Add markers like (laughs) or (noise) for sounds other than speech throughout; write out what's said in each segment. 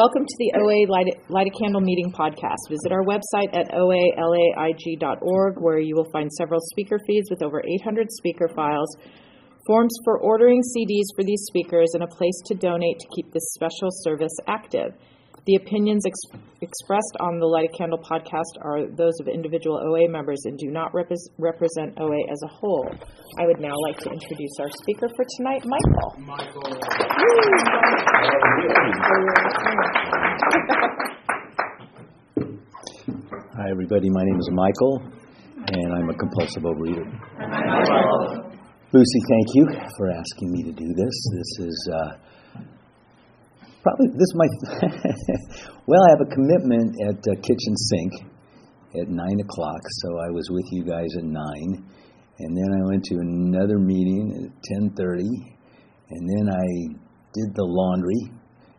Welcome to the OA Light a, Light a Candle Meeting podcast. Visit our website at oalaig.org, where you will find several speaker feeds with over 800 speaker files, forms for ordering CDs for these speakers, and a place to donate to keep this special service active. The opinions ex- expressed on the Light a Candle podcast are those of individual OA members and do not repres represent OA as a whole. I would now like to introduce our speaker for tonight, Michael. Michael. Hi, everybody. My name is Michael, and I'm a compulsive overeater. Lucy, thank you for asking me to do this. This is uh, probably this is (laughs) my well. I have a commitment at uh, Kitchen Sink at nine o'clock, so I was with you guys at nine, and then I went to another meeting at ten thirty, and then I did the laundry.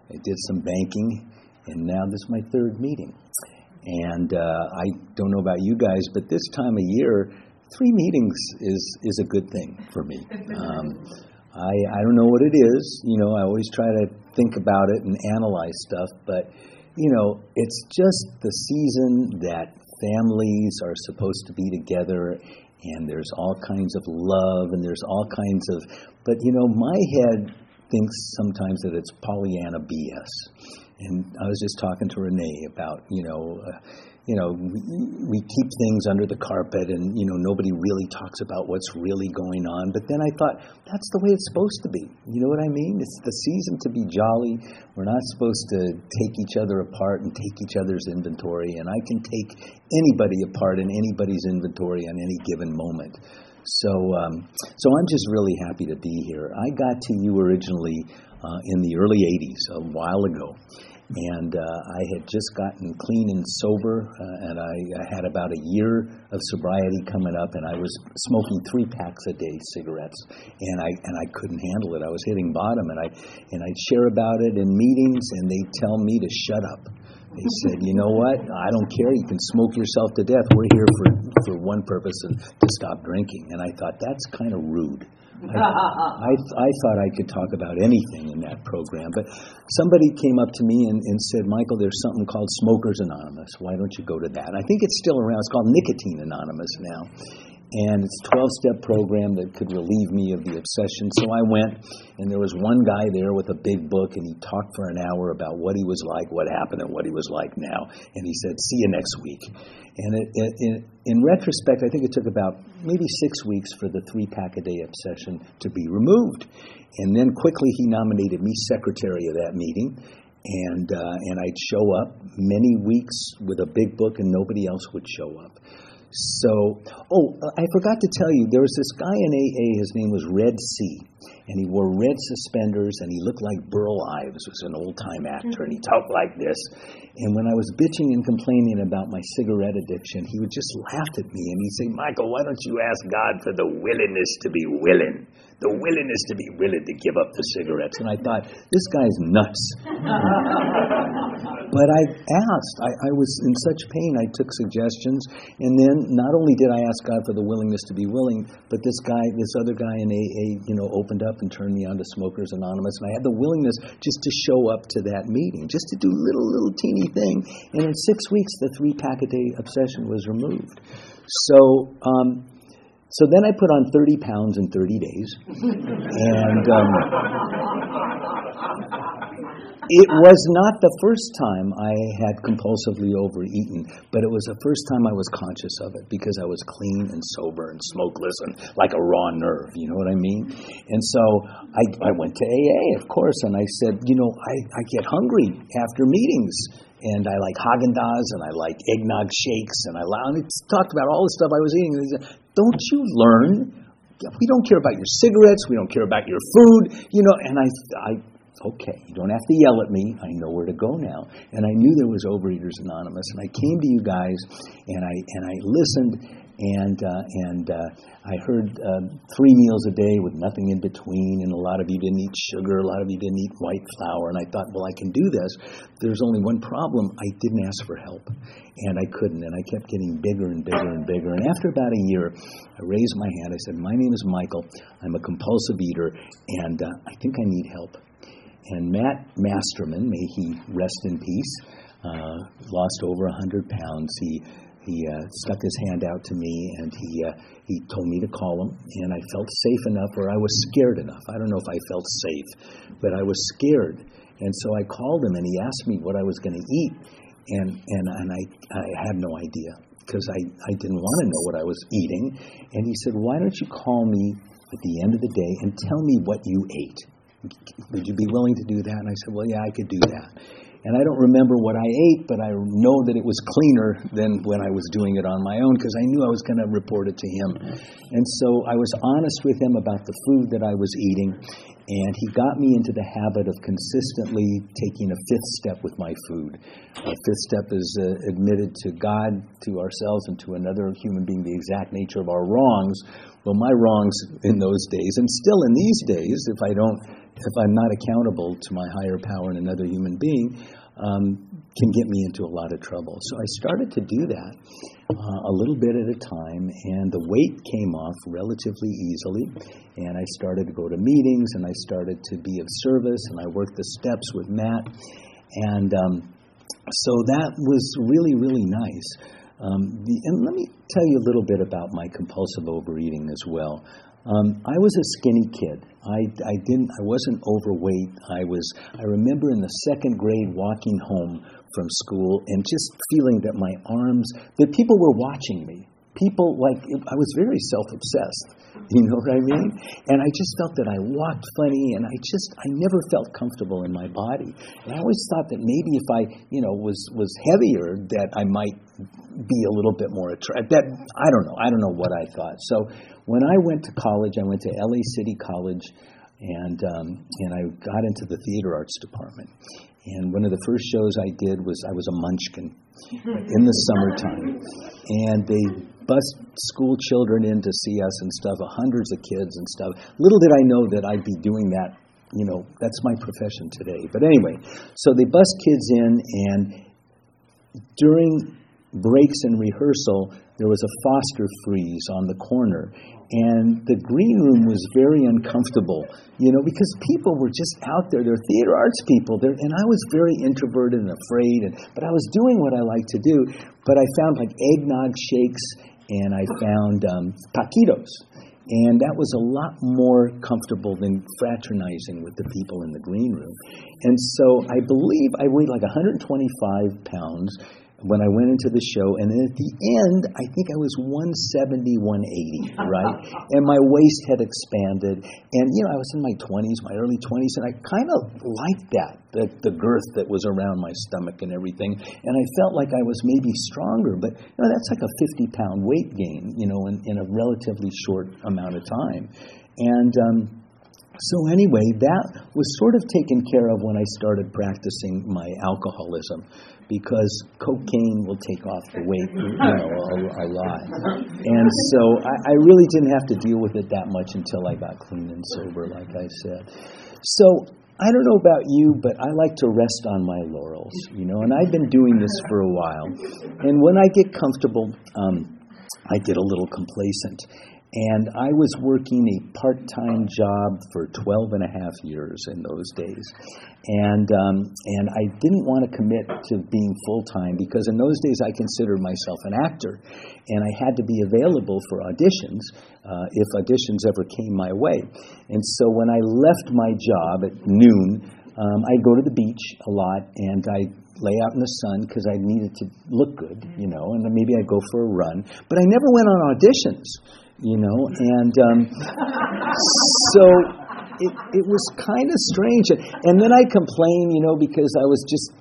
I did some banking, and now this is my third meeting. And uh, I don't know about you guys, but this time of year, three meetings is is a good thing for me. (laughs) Um, I I don't know what it is. You know, I always try to think about it and analyze stuff, but you know, it's just the season that families are supposed to be together and there's all kinds of love and there's all kinds of but you know my head thinks sometimes that it's pollyanna bs and I was just talking to Renee about, you know, uh, you know, we keep things under the carpet, and you know, nobody really talks about what's really going on. But then I thought that's the way it's supposed to be. You know what I mean? It's the season to be jolly. We're not supposed to take each other apart and take each other's inventory. And I can take anybody apart in anybody's inventory on any given moment. So, um, so I'm just really happy to be here. I got to you originally uh, in the early '80s, a while ago and uh, I had just gotten clean and sober, uh, and I, I, had about a year of sobriety coming up, and I was smoking three packs a day cigarettes, and I and I couldn't handle it. I was hitting bottom, and I and I'd share about it in meetings, and they'd tell me to shut up. They said, "You know what? I don't care. You can smoke yourself to death. We're here for for one purpose, and to stop drinking." And I thought that's kind of rude. I, I, I, thought I could talk about anything in that program, but somebody came up to me and, and, said, Michael, there's something called Smokers Anonymous. Why don't you go to that? I think it's still around. It's called Nicotine Anonymous now. And it's a 12 step program that could relieve me of the obsession. So I went, and there was one guy there with a big book, and he talked for an hour about what he was like, what happened, and what he was like now. And he said, See you next week. And it, it, in, retrospect, I think it took about maybe six weeks for the three pack a day obsession to be removed. And then quickly he nominated me secretary of that meeting. And, uh, and I'd show up many weeks with a big book, and nobody else would show up. So, oh, I forgot to tell you, there was this guy in AA, his name was Red C, and he wore red suspenders, and he looked like Burl Ives, was an old time actor, and he mm-hmm. talked like this. And when I was bitching and complaining about my cigarette addiction, he would just laugh at me, and he'd say, Michael, why don't you ask God for the willingness to be willing? The willingness to be willing to give up the cigarettes. And I thought, this guy's nuts. (laughs) but I asked. I, I was in such pain, I took suggestions. And then not only did I ask God for the willingness to be willing, but this guy, this other guy in AA, you know, opened up and turned me on to Smokers Anonymous. And I had the willingness just to show up to that meeting, just to do little, little teeny thing. And in six weeks, the three pack a day obsession was removed. So, um, so then I put on 30 pounds in 30 days. And um, it was not the first time I had compulsively overeaten, but it was the first time I was conscious of it because I was clean and sober and smokeless and like a raw nerve, you know what I mean? And so I, I went to AA, of course, and I said, you know, I, I get hungry after meetings and I like Haagen Dazs, and I like eggnog shakes, and I, and I talked about all the stuff I was eating. "Don't you learn? We don't care about your cigarettes. We don't care about your food, you know." And I, I, okay, you don't have to yell at me. I know where to go now. And I knew there was Overeaters Anonymous, and I came to you guys, and I and I listened and uh, and uh, I heard uh, three meals a day with nothing in between, and a lot of you didn't eat sugar, a lot of you didn't eat white flour, and I thought, well, I can do this. There's only one problem: I didn't ask for help, and I couldn't, and I kept getting bigger and bigger and bigger. And after about a year, I raised my hand. I said, "My name is Michael. I'm a compulsive eater, and uh, I think I need help." And Matt Masterman, may he rest in peace, uh, lost over 100 pounds. He he uh, stuck his hand out to me and he uh, he told me to call him and I felt safe enough or I was scared enough. I don't know if I felt safe, but I was scared. And so I called him and he asked me what I was going to eat and and and I I had no idea because I I didn't want to know what I was eating and he said, "Why don't you call me at the end of the day and tell me what you ate?" Would you be willing to do that? And I said, Well, yeah, I could do that. And I don't remember what I ate, but I know that it was cleaner than when I was doing it on my own because I knew I was going to report it to him. And so I was honest with him about the food that I was eating, and he got me into the habit of consistently taking a fifth step with my food. A fifth step is uh, admitted to God, to ourselves, and to another human being the exact nature of our wrongs. Well, my wrongs in those days, and still in these days, if I don't if I'm not accountable to my higher power and another human being, um, can get me into a lot of trouble. So I started to do that uh, a little bit at a time, and the weight came off relatively easily. And I started to go to meetings, and I started to be of service, and I worked the steps with Matt. And um, so that was really, really nice. Um, the, and let me tell you a little bit about my compulsive overeating as well. Um, I was a skinny kid. I, I didn't. I wasn't overweight. I was. I remember in the second grade walking home from school and just feeling that my arms, that people were watching me. People like I was very self-obsessed. (laughs) You know what I mean? And I just felt that I walked funny, and I just I never felt comfortable in my body. And I always thought that maybe if I you know was was heavier, that I might be a little bit more attractive. That I don't know. I don't know what I thought. So when I went to college, I went to LA City College, and um, and I got into the theater arts department. And one of the first shows I did was I was a munchkin (laughs) in the summertime, and they bust school children in to see us and stuff, hundreds of kids and stuff. Little did I know that I'd be doing that. You know, that's my profession today. But anyway, so they bust kids in, and during breaks in rehearsal, there was a foster freeze on the corner. And the green room was very uncomfortable, you know, because people were just out there. They're theater arts people. They're, and I was very introverted and afraid, and, but I was doing what I like to do. But I found like eggnog shakes and I found um, taquitos. And that was a lot more comfortable than fraternizing with the people in the green room. And so I believe I weighed like 125 pounds when I went into the show, and then at the end, I think I was 170, 180, right? (laughs) and my waist had expanded, and you know, I was in my 20s, my early 20s, and I kind of liked that, the, the girth that was around my stomach and everything, and I felt like I was maybe stronger, but you know, that's like a 50 pound weight gain, you know, in, in a relatively short amount of time. And um, so anyway, that was sort of taken care of when I started practicing my alcoholism because cocaine will take off the weight, you know, a, a lot. And so I, I really didn't have to deal with it that much until I got clean and sober, like I said. So I don't know about you, but I like to rest on my laurels, you know, and I've been doing this for a while. And when I get comfortable, um, I get a little complacent. And I was working a part time job for 12 and a half years in those days. And, um, and I didn't want to commit to being full time because in those days I considered myself an actor. And I had to be available for auditions uh, if auditions ever came my way. And so when I left my job at noon, um, I'd go to the beach a lot and I'd lay out in the sun because I needed to look good, you know, and then maybe I'd go for a run. But I never went on auditions you know, and um, so it, it was kind of strange. And then I complained, you know, because I was just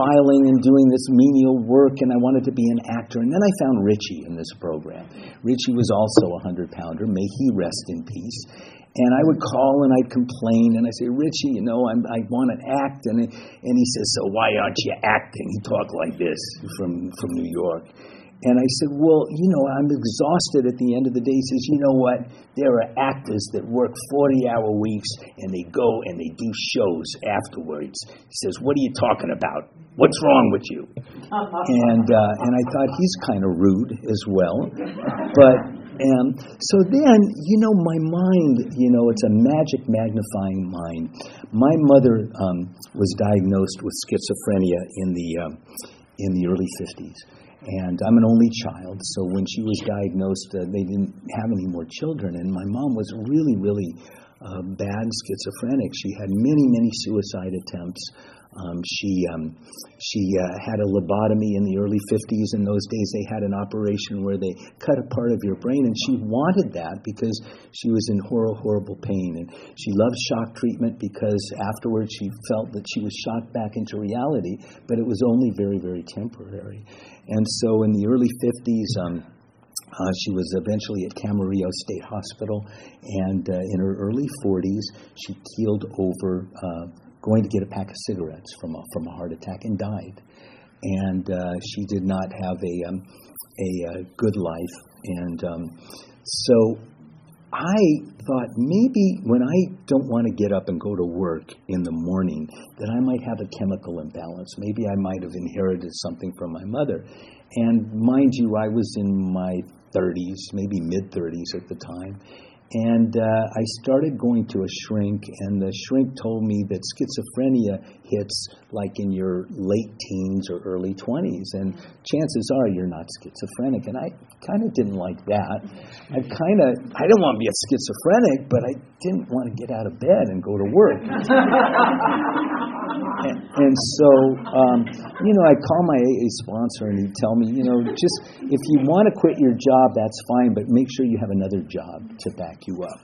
filing and doing this menial work and I wanted to be an actor. And then I found Richie in this program. Richie was also a 100 pounder. May he rest in peace. And I would call and I'd complain and I'd say, Richie, you know, I'm, I want to act. And, and he says, So why aren't you acting? He talked like this from, from New York. And I said, Well, you know, I'm exhausted at the end of the day. He says, You know what? There are actors that work 40 hour weeks and they go and they do shows afterwards. He says, What are you talking about? What's wrong with you? and, uh, and I thought he's kind of rude as well. But And so then, you know, my mind, you know, it's a magic magnifying mind. My mother um, was diagnosed with schizophrenia in the um, in the early 50s. And I'm an only child, so when she was diagnosed, uh, they didn't have any more children. And my mom was really, really uh, bad schizophrenic. She had many, many suicide attempts. Um, she um, she uh, had a lobotomy in the early 50s. In those days, they had an operation where they cut a part of your brain, and she wanted that because she was in horrible, horrible pain. And she loved shock treatment because afterwards she felt that she was shocked back into reality, but it was only very, very temporary. And so in the early 50s, um, uh, she was eventually at Camarillo State Hospital, and uh, in her early 40s, she keeled over uh, going to get a pack of cigarettes from a, from a heart attack and died. And uh, she did not have a, um, a, uh, good life. And um, so I thought maybe when I don't want to get up and go to work in the morning, that I might have a chemical imbalance. Maybe I might have inherited something from my mother. And mind you, I was in my 30s, maybe mid 30s at the time. And uh, I started going to a shrink, and the shrink told me that schizophrenia hits like in your late teens or early 20s. And chances are you're not schizophrenic. And I kind of didn't like that. I kind of, I didn't want to be a schizophrenic, but I didn't want to get out of bed and go to work. (laughs) and, so, um, you know, I call my AA sponsor and he'd tell me, you know, just if you want to quit your job, that's fine, but make sure you have another job to back you up.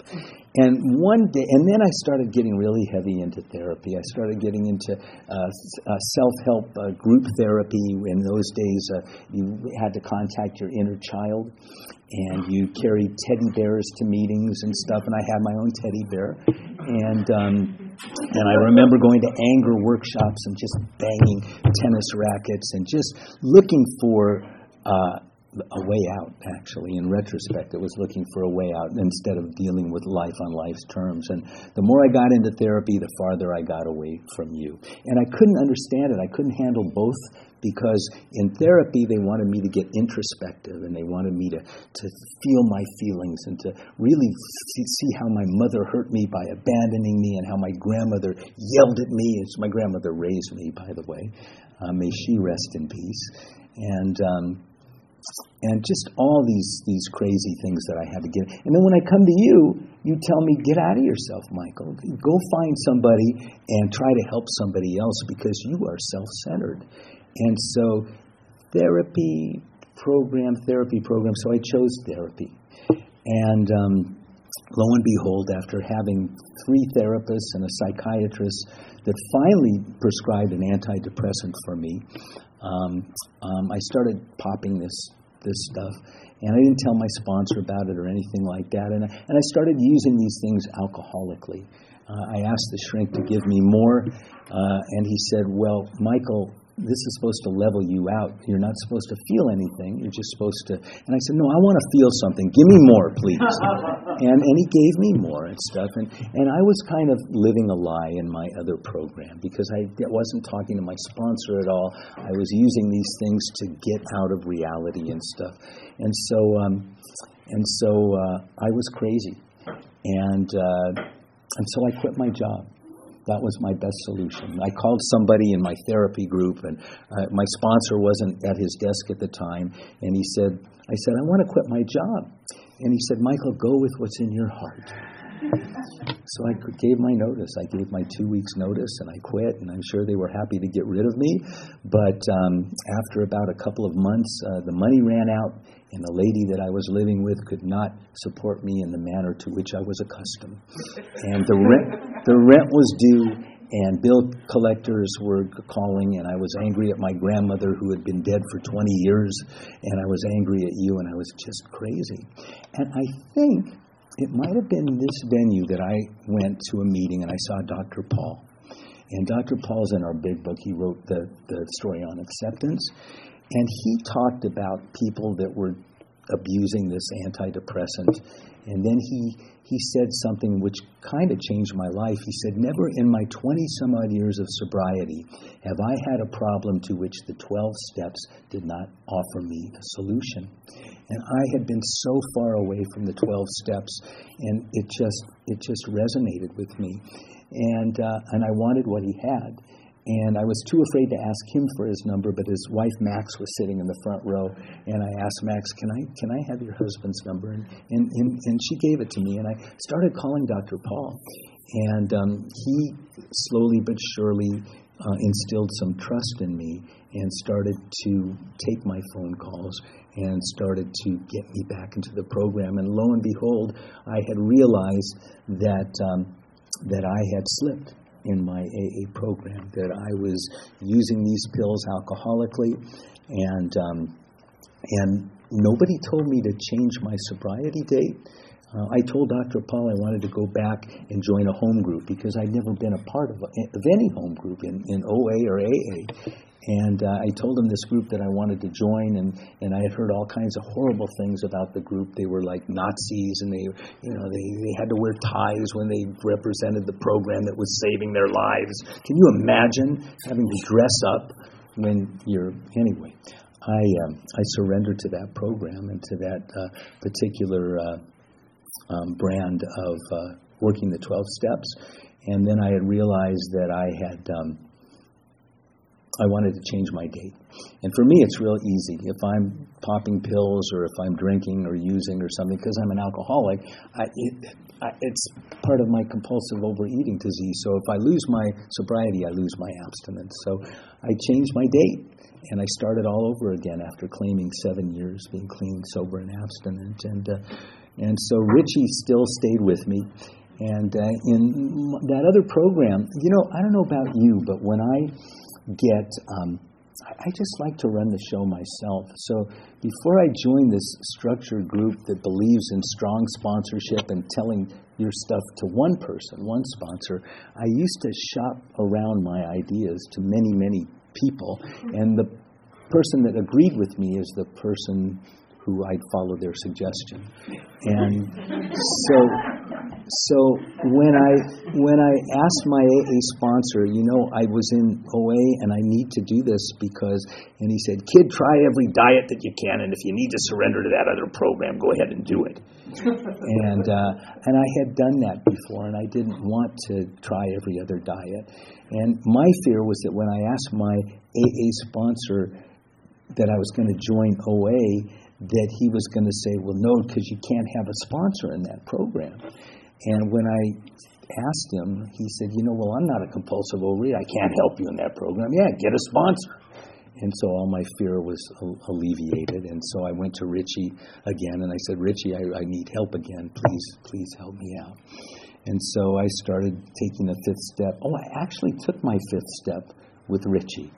And one day, and then I started getting really heavy into therapy. I started getting into uh, uh, self help uh, group therapy. In those days, uh, you had to contact your inner child, and you carried teddy bears to meetings and stuff. And I had my own teddy bear. And, um, and I remember going to anger workshops and just banging tennis rackets and just looking for. Uh, a way out, actually. In retrospect, it was looking for a way out instead of dealing with life on life's terms. And the more I got into therapy, the farther I got away from you. And I couldn't understand it. I couldn't handle both because in therapy, they wanted me to get introspective and they wanted me to, to feel my feelings and to really see how my mother hurt me by abandoning me and how my grandmother yelled at me. It's my grandmother raised me, by the way. Uh, may she rest in peace. And, um, and just all these these crazy things that I had to get. And then when I come to you, you tell me, "Get out of yourself, Michael. Go find somebody and try to help somebody else because you are self-centered." And so, therapy program, therapy program. So I chose therapy, and um, lo and behold, after having three therapists and a psychiatrist that finally prescribed an antidepressant for me, um, um, I started popping this this stuff, and I didn't tell my sponsor about it or anything like that. And I, and I started using these things alcoholically. Uh, I asked the shrink to give me more, uh, and he said, "Well, Michael, this is supposed to level you out. You're not supposed to feel anything. You're just supposed to. And I said, No, I want to feel something. Give me more, please. (laughs) and and he gave me more and stuff. And and I was kind of living a lie in my other program because I wasn't talking to my sponsor at all. I was using these things to get out of reality and stuff. And so um, and so uh, I was crazy, and uh, and so I quit my job. That was my best solution. I called somebody in my therapy group, and uh, my sponsor wasn't at his desk at the time, and he said, I said, I want to quit my job. And he said, Michael, go with what's in your heart. So I gave my notice. I gave my two weeks' notice, and I quit. And I'm sure they were happy to get rid of me. But um, after about a couple of months, uh, the money ran out, and the lady that I was living with could not support me in the manner to which I was accustomed. And the rent, the rent was due, and bill collectors were calling, and I was angry at my grandmother who had been dead for 20 years, and I was angry at you, and I was just crazy. And I think it might have been this venue that I went to a meeting and I saw Dr. Paul. And Dr. Paul's in our big book. He wrote the, the story on acceptance. And he talked about people that were abusing this antidepressant. And then he, he said something which kind of changed my life. He said, Never in my 20 some odd years of sobriety have I had a problem to which the 12 steps did not offer me a solution. And I had been so far away from the 12 steps, and it just, it just resonated with me. And, uh, and I wanted what he had. And I was too afraid to ask him for his number, but his wife Max was sitting in the front row, and I asked Max, "Can I can I have your husband's number?" And and and, and she gave it to me, and I started calling Dr. Paul, and um, he slowly but surely uh, instilled some trust in me and started to take my phone calls and started to get me back into the program. And lo and behold, I had realized that um, that I had slipped in my AA program, that I was using these pills alcoholically, and um, and nobody told me to change my sobriety date. Uh, I told Dr. Paul I wanted to go back and join a home group because I'd never been a part of, a, of any home group in, in OA or AA. And uh, I told him this group that I wanted to join, and, and I had heard all kinds of horrible things about the group. They were like Nazis, and they, you know, they, they had to wear ties when they represented the program that was saving their lives. Can you imagine having to dress up when you're anyway? I um, I surrendered to that program and to that uh, particular uh, um, brand of uh, working the 12 steps, and then I had realized that I had. Um, I wanted to change my date. And for me, it's real easy. If I'm popping pills or if I'm drinking or using or something, because I'm an alcoholic, I, it, I, it's part of my compulsive overeating disease. So if I lose my sobriety, I lose my abstinence. So I changed my date. And I started all over again after claiming seven years being clean, sober, and abstinent. And, uh, and so Richie still stayed with me. And uh, in that other program, you know, I don't know about you, but when I get. Um, I just like to run the show myself. So before I joined this structured group that believes in strong sponsorship and telling your stuff to one person, one sponsor, I used to shop around my ideas to many, many people. And the person that agreed with me is the person who I'd follow their suggestion. And so, so when I when I asked my AA sponsor, you know, I was in OA and I need to do this because, and he said, "Kid, try every diet that you can, and if you need to surrender to that other program, go ahead and do it." (laughs) and uh, and I had done that before, and I didn't want to try every other diet. And my fear was that when I asked my AA sponsor that I was going to join OA, that he was going to say, well, no, because you can't have a sponsor in that program. And when I asked him, he said, you know, well, I'm not a compulsive overeater. I can't help you in that program. Yeah, get a sponsor. And so all my fear was alleviated. And so I went to Richie again and I said, Richie, I, I need help again. Please, please help me out. And so I started taking the fifth step. Oh, I actually took my fifth step with Richie.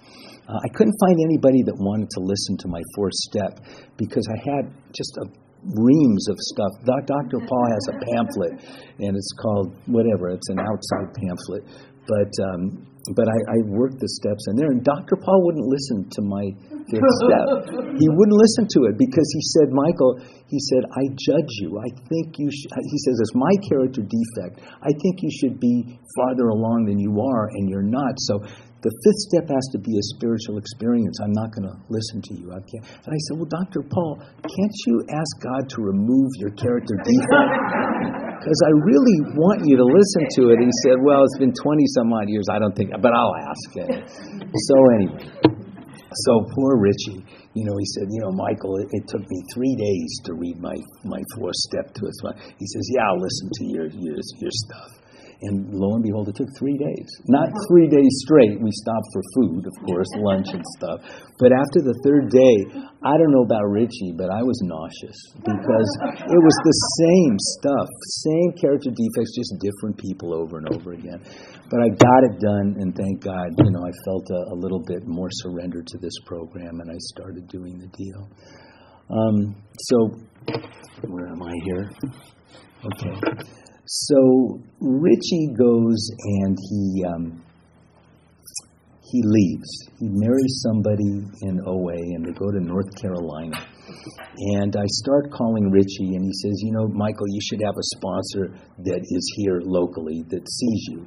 Uh, I couldn't find anybody that wanted to listen to my fourth step because I had just a reams of stuff. Dr. Paul has a pamphlet, and it's called whatever. It's an outside pamphlet, but um, but I, I worked the steps in there, and Dr. Paul wouldn't listen to my fifth step. He wouldn't listen to it because he said, Michael, he said, I judge you. I think you. He says it's my character defect. I think you should be farther along than you are, and you're not. So the fifth step has to be a spiritual experience. I'm not going to listen to you. I can't. And I said, Well, Dr. Paul, can't you ask God to remove your character defect? (laughs) Because I really want you to listen to it. He said, Well, it's been 20 some odd years. I don't think, but I'll ask. (laughs) So, anyway, so poor Richie, you know, he said, You know, Michael, it, it took me three days to read my, my fourth step to it. He says, Yeah, I'll listen to your, your, your stuff. And lo and behold, it took three days. Not three days straight. We stopped for food, of course, (laughs) lunch and stuff. But after the third day, I don't know about Richie, but I was nauseous because it was the same stuff, same character defects, just different people over and over again. But I got it done, and thank God, you know, I felt a, a little bit more surrendered to this program, and I started doing the deal. Um, so, where am I here? Okay. So Richie goes and he um, he leaves. He marries somebody in OA, and they go to North Carolina. And I start calling Richie, and he says, You know, Michael, you should have a sponsor that is here locally that sees you.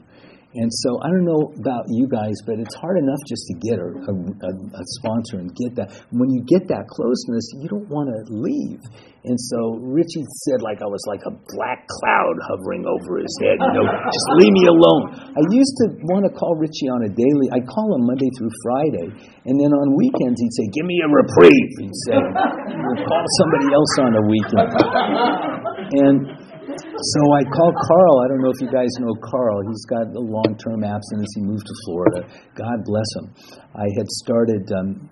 And so I don't know about you guys, but it's hard enough just to get a, a, a sponsor and get that. When you get that closeness, you don't want to leave. And so Richie said, like I was like a black cloud hovering over his head. You know, (laughs) just leave me alone. I used to want to call Richie on a daily. I'd call him Monday through Friday, and then on weekends he'd say, "Give me a reprieve." He'd say, (laughs) "Call somebody else on a weekend." And so I called Carl. I don't know if you guys know Carl. He's got a long term abstinence. He moved to Florida. God bless him. I had started um,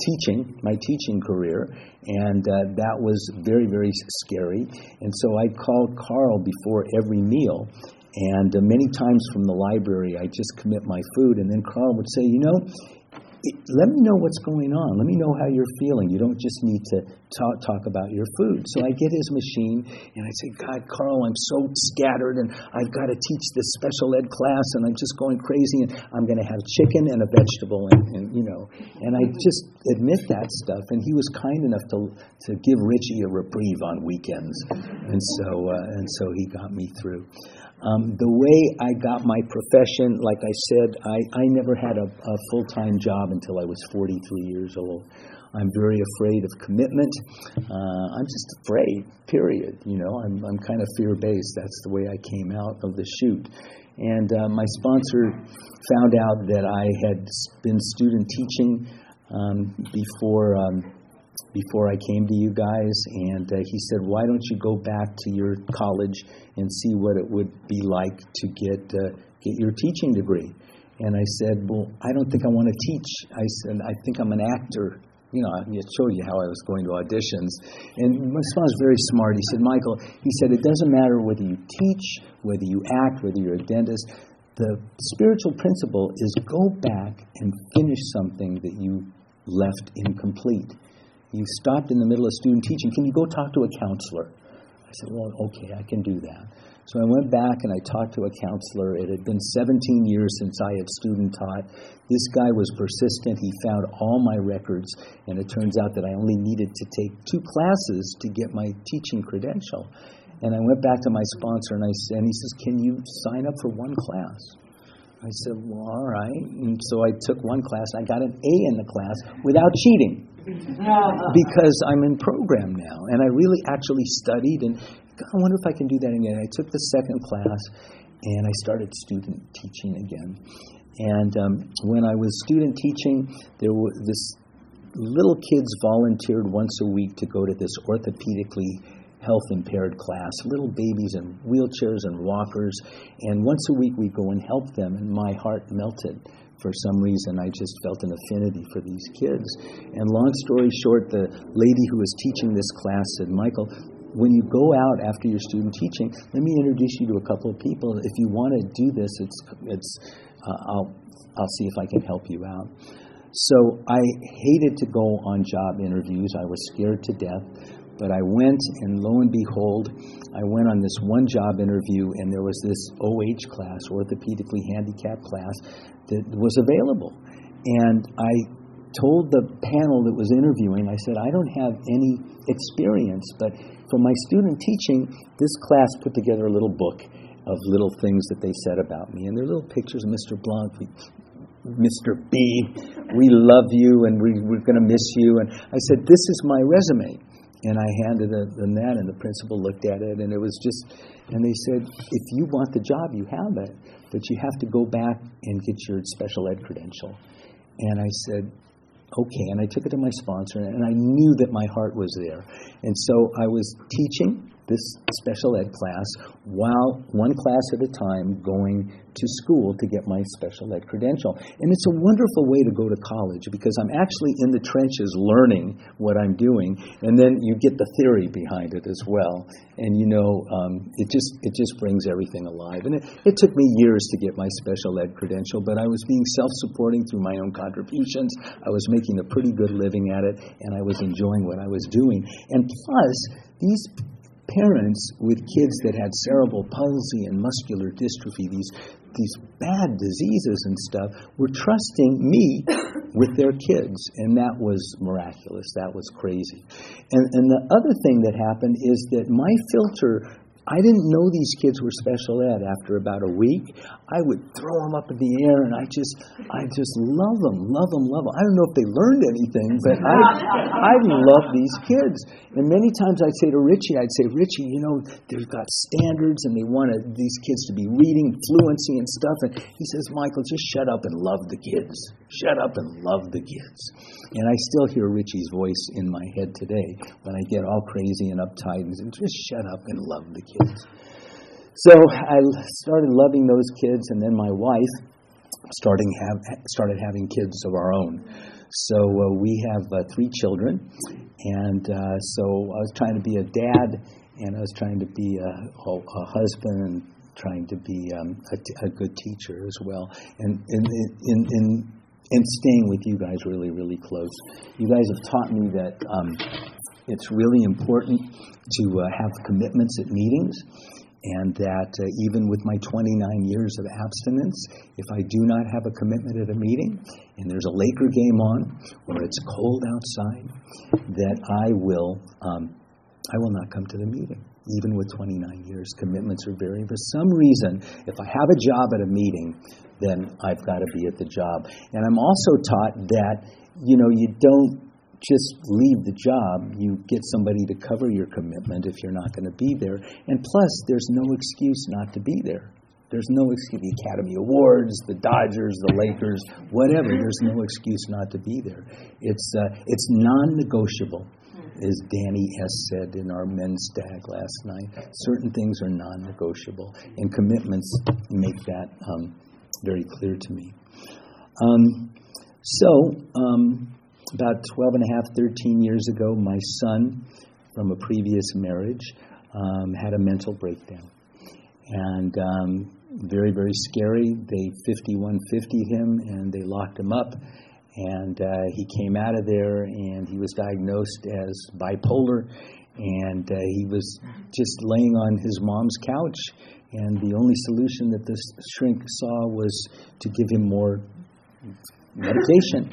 teaching, my teaching career, and uh, that was very, very scary. And so I called Carl before every meal. And uh, many times from the library, I just commit my food, and then Carl would say, You know, let me know what's going on. Let me know how you're feeling. You don't just need to talk, talk about your food. So I get his machine and I say, God, Carl, I'm so scattered and I've got to teach this special ed class and I'm just going crazy and I'm going to have chicken and a vegetable and, and you know. And I just admit that stuff. And he was kind enough to to give Richie a reprieve on weekends, and so uh, and so he got me through. Um, the way I got my profession, like I said, I, I never had a, a full time job until I was 43 years old. I'm very afraid of commitment. Uh, I'm just afraid, period. You know, I'm, I'm kind of fear based. That's the way I came out of the chute. And uh, my sponsor found out that I had been student teaching um, before. Um, before I came to you guys, and uh, he said, "Why don't you go back to your college and see what it would be like to get uh, get your teaching degree?" And I said, "Well, I don't think I want to teach. I said I think I'm an actor." You know, I showed you how I was going to auditions. And my son was very smart. He said, Michael, he said, it doesn't matter whether you teach, whether you act, whether you're a dentist. The spiritual principle is go back and finish something that you left incomplete. You stopped in the middle of student teaching. Can you go talk to a counselor? I said, Well, okay, I can do that. So I went back and I talked to a counselor. It had been 17 years since I had student taught. This guy was persistent. He found all my records, and it turns out that I only needed to take two classes to get my teaching credential. And I went back to my sponsor and I said, and he says, Can you sign up for one class? I said, Well, all right. And so I took one class. I got an A in the class without cheating because I'm in program now. And I really actually studied and God, I wonder if I can do that again. I took the second class and I started student teaching again. And um, when I was student teaching, there was this little kids volunteered once a week to go to this orthopedically health impaired class, little babies in wheelchairs and walkers. And once a week we go and help them, and my heart melted for some reason, I just felt an affinity for these kids. And long story short, the lady who was teaching this class said, Michael, when you go out after your student teaching, let me introduce you to a couple of people. If you want to do this, it's, it's, uh, I'll, I'll see if I can help you out. So I hated to go on job interviews. I was scared to death. But I went, and lo and behold, I went on this one job interview, and there was this OH class, orthopedically handicapped class, that was available. And I told the panel that was interviewing, I said, I don't have any experience, but for my student teaching, this class put together a little book of little things that they said about me. And there are little pictures of Mr. Blanc, Mr. B, we love you and we, we're going to miss you. And I said, This is my resume. And I handed them that, and the principal looked at it, and it was just, and they said, if you want the job, you have it, but you have to go back and get your special ed credential. And I said, okay. And I took it to my sponsor, and I knew that my heart was there. And so I was teaching this special ed class while one class at a time going to school to get my special ed credential. And it's a wonderful way to go to college because I'm actually in the trenches learning what I'm doing, and then you get the theory behind it as well. And you know, um, it just it just brings everything alive. And it, it took me years to get my special ed credential, but I was being self-supporting through my own contributions. I was making a pretty good living at it, and I was enjoying what I was doing. And plus, these parents with kids that had cerebral palsy and muscular dystrophy, these these bad diseases and stuff, were trusting me with their kids, and that was miraculous. That was crazy. And and the other thing that happened is that my filter I didn't know these kids were special ed. After about a week, I would throw them up in the air, and I just, I just love them, love them, love them. I don't know if they learned anything, but I, I love these kids. And many times I'd say to Richie, I'd say, Richie, you know, they've got standards, and they want these kids to be reading fluency and stuff. And he says, Michael, just shut up and love the kids. Shut up and love the kids. And I still hear Richie's voice in my head today when I get all crazy and uptight and say, just shut up and love the kids kids. So I started loving those kids, and then my wife starting have started having kids of our own. So uh, we have uh, three children, and uh, so I was trying to be a dad, and I was trying to be a, a husband, and trying to be um, a, t- a good teacher as well, and in in, in and staying with you guys really, really close. You guys have taught me that um, it's really important to uh, have commitments at meetings, and that uh, even with my 29 years of abstinence, if I do not have a commitment at a meeting and there's a Laker game on or it's cold outside, that I will um, I will not come to the meeting. Even with 29 years, commitments are very. For some reason, if I have a job at a meeting, then I've got to be at the job. And I'm also taught that you know you don't just leave the job. You get somebody to cover your commitment if you're not going to be there. And plus, there's no excuse not to be there. There's no excuse. The Academy Awards, the Dodgers, the Lakers, whatever. There's no excuse not to be there. It's uh, it's non-negotiable, as Danny S said in our men's stag last night. Certain things are non-negotiable, and commitments make that um, very clear to me. Um, so. Um, about 12 and a half, 13 years ago, my son from a previous marriage um, had a mental breakdown. And um, very, very scary. They 5150 him and they locked him up. And uh, he came out of there and he was diagnosed as bipolar. And uh, he was just laying on his mom's couch. And the only solution that this shrink saw was to give him more medication.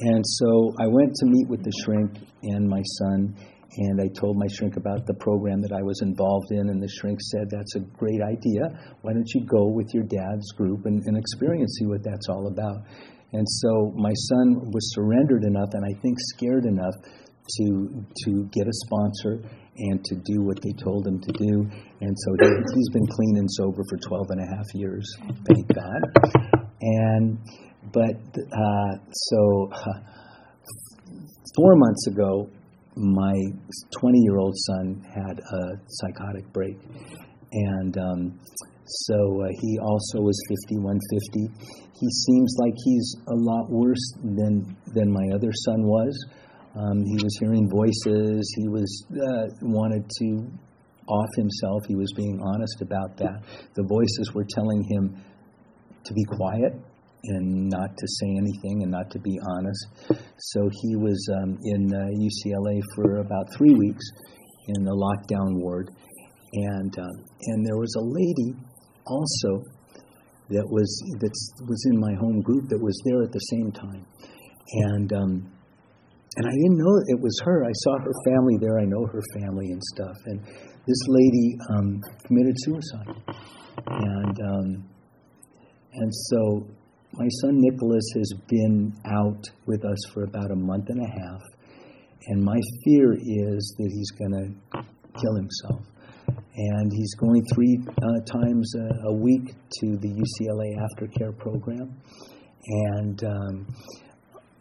And so I went to meet with the shrink and my son, and I told my shrink about the program that I was involved in, and the shrink said, That's a great idea. Why don't you go with your dad's group and, and experience, see what that's all about? And so my son was surrendered enough, and I think scared enough to to get a sponsor and to do what they told him to do. And so he, he's been clean and sober for 12 and a half years, thank God. And but uh, so (laughs) four months ago, my 20 year old son had a psychotic break. And um, so uh, he also was 5150. He seems like he's a lot worse than, than my other son was. Um, he was hearing voices. He was uh, wanted to off himself. He was being honest about that. The voices were telling him to be quiet and not to say anything and not to be honest. So he was um, in uh, UCLA for about three weeks in the lockdown ward, and um, and there was a lady also that was that was in my home group that was there at the same time, and. Um, and I didn't know it was her. I saw her family there. I know her family and stuff. And this lady um, committed suicide, and um, and so my son Nicholas has been out with us for about a month and a half, and my fear is that he's going to kill himself. And he's going three uh, times a, a, week to the UCLA aftercare program. And um,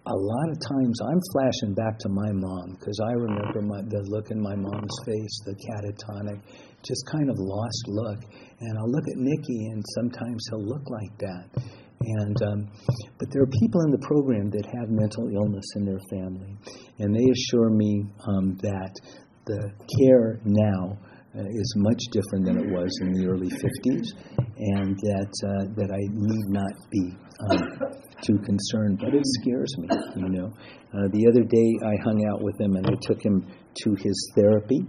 a lot of times I'm flashing back to my mom because I remember my, the look in my mom's face, the catatonic, just kind of lost look. And I'll look at Nicky, and sometimes he'll look like that. And um, but there are people in the program that have mental illness in their family, and they assure me um, that the care now uh, is much different than it was in the early 50s, and that uh, that I need not be um, too concerned. But it scares me, you know. Uh, the other day I hung out with him and I took him to his therapy,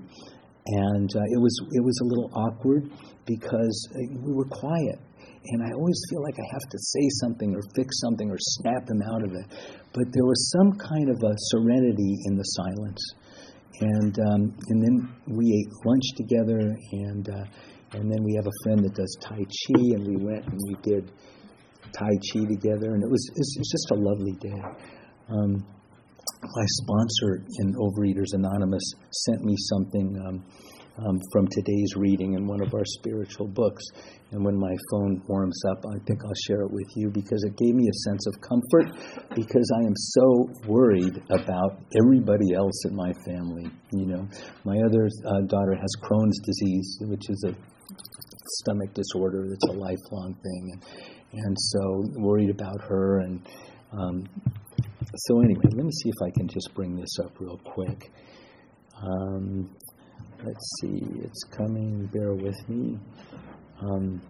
and uh, it was it was a little awkward because uh, we were quiet. And I always feel like I have to say something or fix something or snap them out of it. But there was some kind of a serenity in the silence. And, um, and then we ate lunch together, and, uh, and then we have a friend that does Tai Chi, and we went and we did Tai Chi together, and it was, it was just a lovely day. Um, my sponsor in Overeaters Anonymous sent me something um, um, from today's reading in one of our spiritual books. And when my phone warms up, I think I'll share it with you because it gave me a sense of comfort because I am so worried about everybody else in my family. You know, my other uh, daughter has Crohn's disease, which is a stomach disorder that's a lifelong thing. And, and so worried about her. And um, so, anyway, let me see if I can just bring this up real quick. Um, let's see, it's coming, bear with me. Um,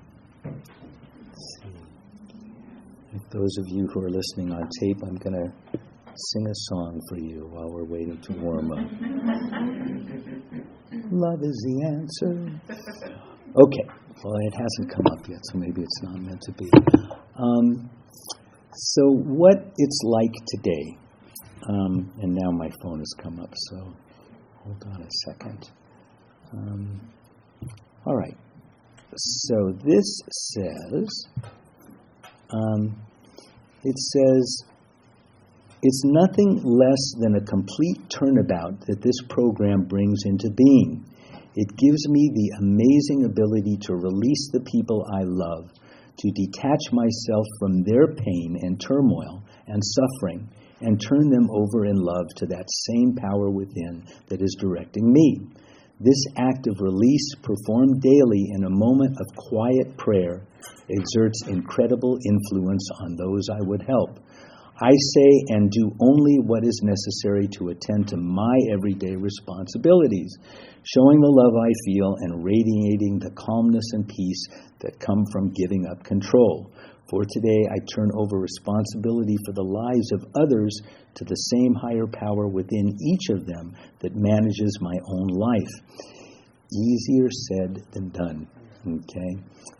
let's see. If those of you who are listening on tape, I'm going to sing a song for you while we're waiting to warm up. Love is the answer. Okay, well, it hasn't come up yet, so maybe it's not meant to be. Um, so, what it's like today, um, and now my phone has come up, so hold on a second. Um, all right. So this says, um, it says, it's nothing less than a complete turnabout that this program brings into being. It gives me the amazing ability to release the people I love, to detach myself from their pain and turmoil and suffering, and turn them over in love to that same power within that is directing me. This act of release, performed daily in a moment of quiet prayer, exerts incredible influence on those I would help. I say and do only what is necessary to attend to my everyday responsibilities, showing the love I feel and radiating the calmness and peace that come from giving up control. For today, I turn over responsibility for the lives of others to the same higher power within each of them that manages my own life. Easier said than done. Okay?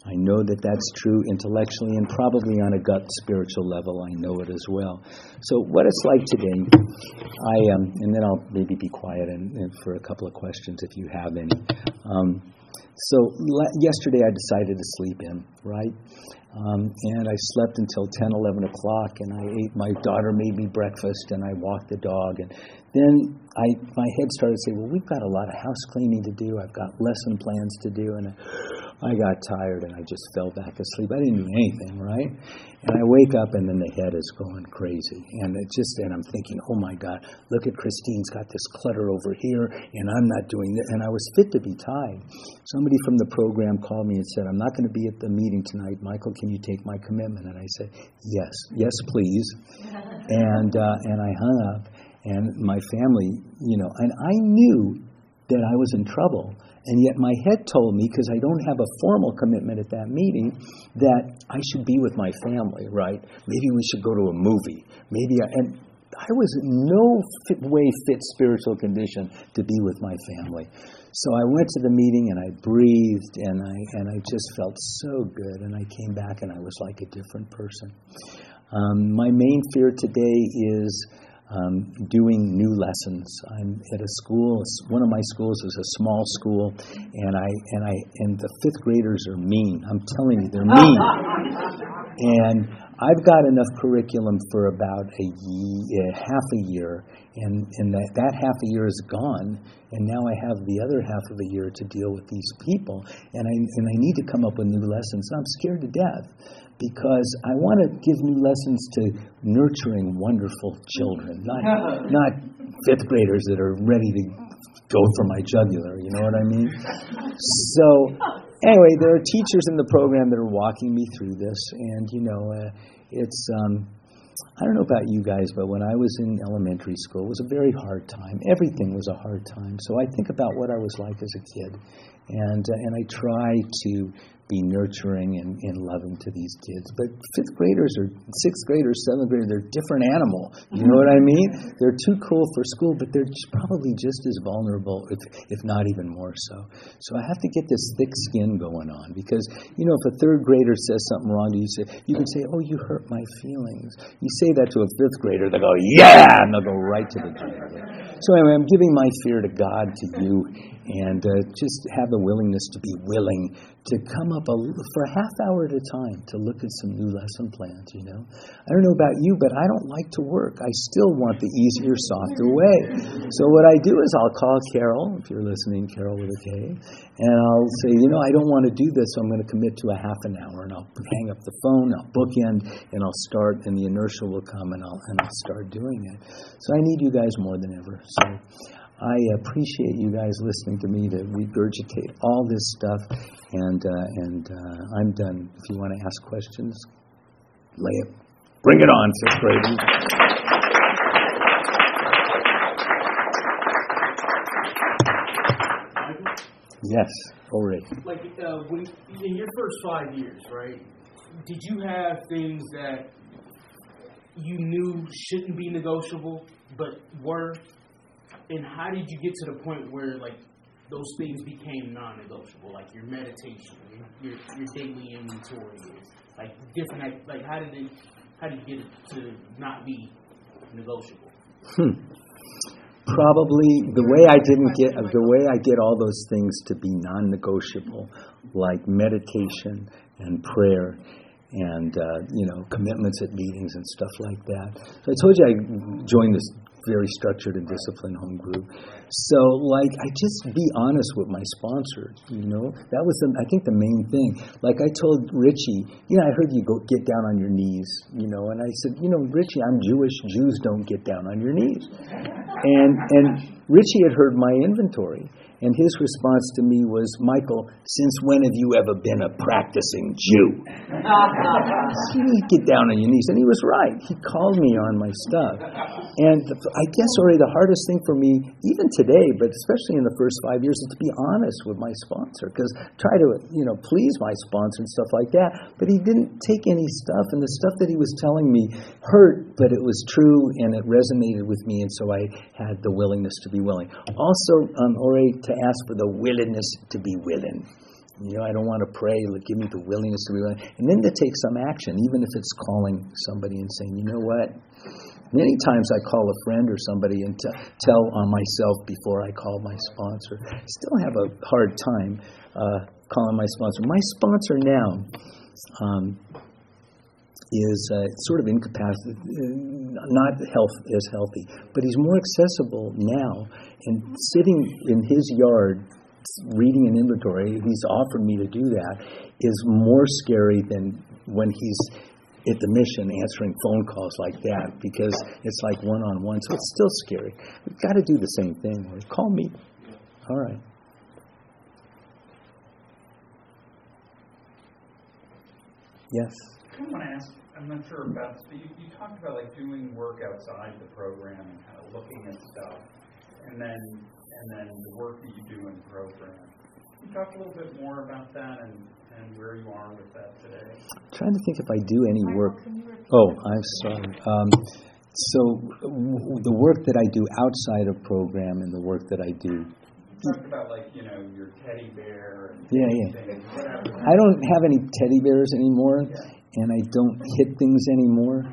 I know that that's true intellectually and probably on a gut spiritual level. I know it as well. So, what it's like today, I um, and then I'll maybe be quiet and, and for a couple of questions if you have any. Um, so, le- yesterday I decided to sleep in, right? Um, and I slept until 10, 11 o'clock, and I ate. My daughter made me breakfast, and I walked the dog. And then I, my head started to say, "Well, we've got a lot of house cleaning to do. I've got lesson plans to do." And I got tired, and I just fell back asleep. I didn't do anything, right? And I wake up, and then the head is going crazy, and it just, and I'm thinking, "Oh my God, look at Christine's got this clutter over here, and I'm not doing this." And I was fit to be tied. Somebody from the program called me and said, "I'm not going to be at the meeting tonight, Michael." can you take my commitment? And I said, yes, yes, please. (laughs) and uh, and I hung up, and my family, you know, and I knew that I was in trouble. And yet my head told me, because I don't have a formal commitment at that meeting, that I should be with my family, right? Maybe we should go to a movie. Maybe I, and I was in no fit, way fit spiritual condition to be with my family. So I went to the meeting and I breathed and I and I just felt so good and I came back and I was like a different person. Um, my main fear today is um, doing new lessons. I'm at a school. One of my schools is a small school, and I and I and the fifth graders are mean. I'm telling you, they're mean. and I've got enough curriculum for about a year, half a year, and, and that, that half a year is gone, and now I have the other half of a year to deal with these people, and I, and I need to come up with new lessons. I'm scared to death because I want to give new lessons to nurturing wonderful children, not, (laughs) not fifth graders that are ready to go for my jugular, you know what I mean? So, anyway, there are teachers in the program that are walking me through this, and, you know, uh, it's. Um, I don't know about you guys, but when I was in elementary school, it was a very hard time. Everything was a hard time. So I think about what I was like as a kid, and uh, and I try to be nurturing and, and loving to these kids. But fifth graders or sixth graders, seventh graders, they're a different animal. You know what I mean? They're too cool for school, but they're probably just as vulnerable, if, if not even more so. So I have to get this thick skin going on because, you know, if a third grader says something wrong to you, say, you can say, oh, you hurt my feelings. You say that to a fifth grader, they go, yeah, and they'll go right to the drain. So anyway, I'm giving my fear to God, to you, and uh, just have the willingness to be willing to come up a, for a half hour at a time to look at some new lesson plans, you know. I don't know about you, but I don't like to work. I still want the easier, softer way. So what I do is I'll call Carol, if you're listening, Carol with a K, and I'll say, you know, I don't want to do this, so I'm going to commit to a half an hour, and I'll hang up the phone, I'll bookend, and I'll start, and the inertia will come, and I'll, and I'll start doing it. So I need you guys more than ever. So I appreciate you guys listening to me to regurgitate all this stuff, and uh, and uh, I'm done. If you want to ask questions, lay it, bring it on, fifth. Yes, already. Like uh, when in your first five years, right? Did you have things that you knew shouldn't be negotiable, but were? And how did you get to the point where like those things became non-negotiable, like your meditation, your your, your daily inventory, like different, like how did it, how did you get it to not be negotiable? Hmm. Probably the way I didn't get the way I get all those things to be non-negotiable, like meditation and prayer and uh, you know commitments at meetings and stuff like that. So I told you I joined this very structured and disciplined home group. So, like, I just be honest with my sponsor. You know, that was the, I think the main thing. Like I told Richie, you know, I heard you go get down on your knees. You know, and I said, you know, Richie, I'm Jewish. Jews don't get down on your knees. And and Richie had heard my inventory. And his response to me was, Michael, since when have you ever been a practicing Jew? (laughs) you get down on your knees. And he was right. He called me on my stuff. And I guess already the hardest thing for me, even today, but especially in the first five years, is to be honest with my sponsor. Because try to, you know, please my sponsor and stuff like that. But he didn't take any stuff. And the stuff that he was telling me hurt, but it was true and it resonated with me. And so I had the willingness to be willing. Also, um, ask for the willingness to be willing. You know, I don't want to pray, like, give me the willingness to be willing. And then to take some action, even if it's calling somebody and saying, you know what? Many times I call a friend or somebody and t- tell on myself before I call my sponsor. Still have a hard time uh, calling my sponsor. My sponsor now um, is uh, sort of incapacitated, not health as healthy, but he's more accessible now. And sitting in his yard reading an inventory, he's offered me to do that, is more scary than when he's at the mission answering phone calls like that because it's like one on one. So it's still scary. We've got to do the same thing. Call me. All right. Yes. I want to ask. I'm not sure about this, but you, you talked about like doing work outside the program and kind of looking at stuff, and then and then the work that you do in the program. Can you talk a little bit more about that and, and where you are with that today? I'm trying to think if I do any work. Oh, I'm sorry. Um, so w- the work that I do outside of program and the work that I do. You talked about like you know your teddy bear. And Yeah, yeah. things. I don't have any teddy bears anymore, and I don't hit things anymore.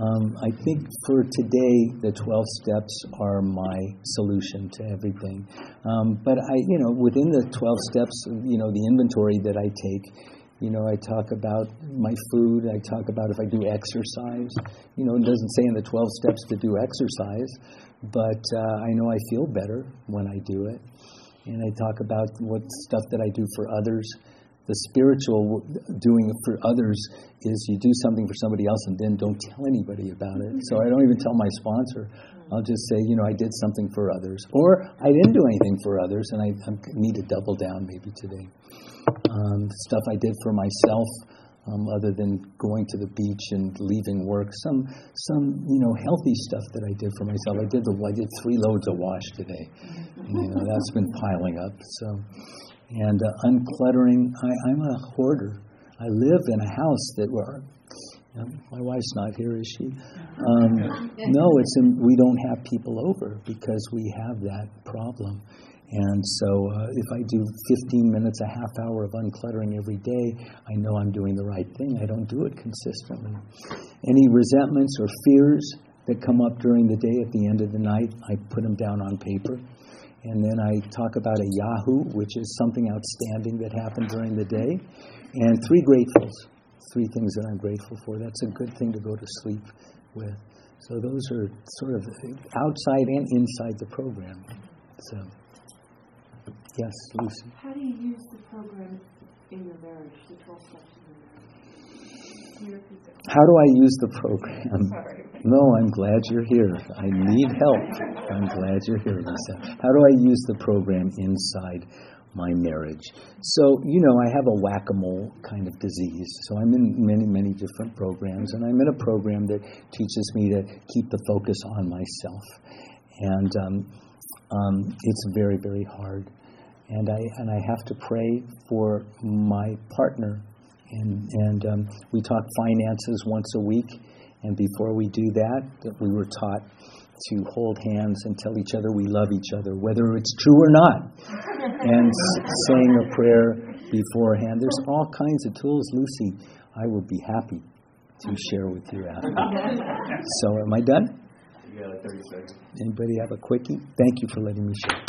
Um, I think for today, the 12 steps are my solution to everything. Um, but I, you know, within the 12 steps, you know, the inventory that I take, you know, I talk about my food. I talk about if I do exercise. You know, it doesn't say in the 12 steps to do exercise, but uh, I know I feel better when I do it. And I talk about what stuff that I do for others the spiritual doing for others is you do something for somebody else and then don't tell anybody about it. So I don't even tell my sponsor. I'll just say, you know, I did something for others, or I didn't do anything for others, and I, I need to double down maybe today. Um, stuff I did for myself, um, other than going to the beach and leaving work. Some, some, you know, healthy stuff that I did for myself. I did the, I did three loads of wash today. You know, that's been piling up. So And uh, uncluttering, I, I'm a hoarder. I live in a house that where you know, my wife's not here, is she? Um, no, it's in, we don't have people over because we have that problem. And so, uh, if I do 15 minutes, a half hour of uncluttering every day, I know I'm doing the right thing. I don't do it consistently. Any resentments or fears that come up during the day at the end of the night, I put them down on paper. And then I talk about a Yahoo, which is something outstanding that happened during the day, and three gratefuls, three things that I'm grateful for. That's a good thing to go to sleep with. So those are sort of outside and inside the program. So, yes, Lucy. How do you use the program in your marriage, the 12 steps in your marriage? Can you repeat that? How do I use the program? No, I'm glad you're here. I need help. I'm glad you're here, Lisa. How do I use the program inside my marriage? So, you know, I have a whack a mole kind of disease. So I'm in many, many different programs, and I'm in a program that teaches me to keep the focus on myself. And um, um, it's very, very hard. And I, and I have to pray for my partner. And, and um, we talk finances once a week. And before we do that, that we were taught to hold hands and tell each other we love each other, whether it's true or not. and s- saying a prayer beforehand. There's all kinds of tools, Lucy. I will be happy to share with you after. so, am I done? Like 30 seconds. Anybody have a quickie? Thank you for letting me share.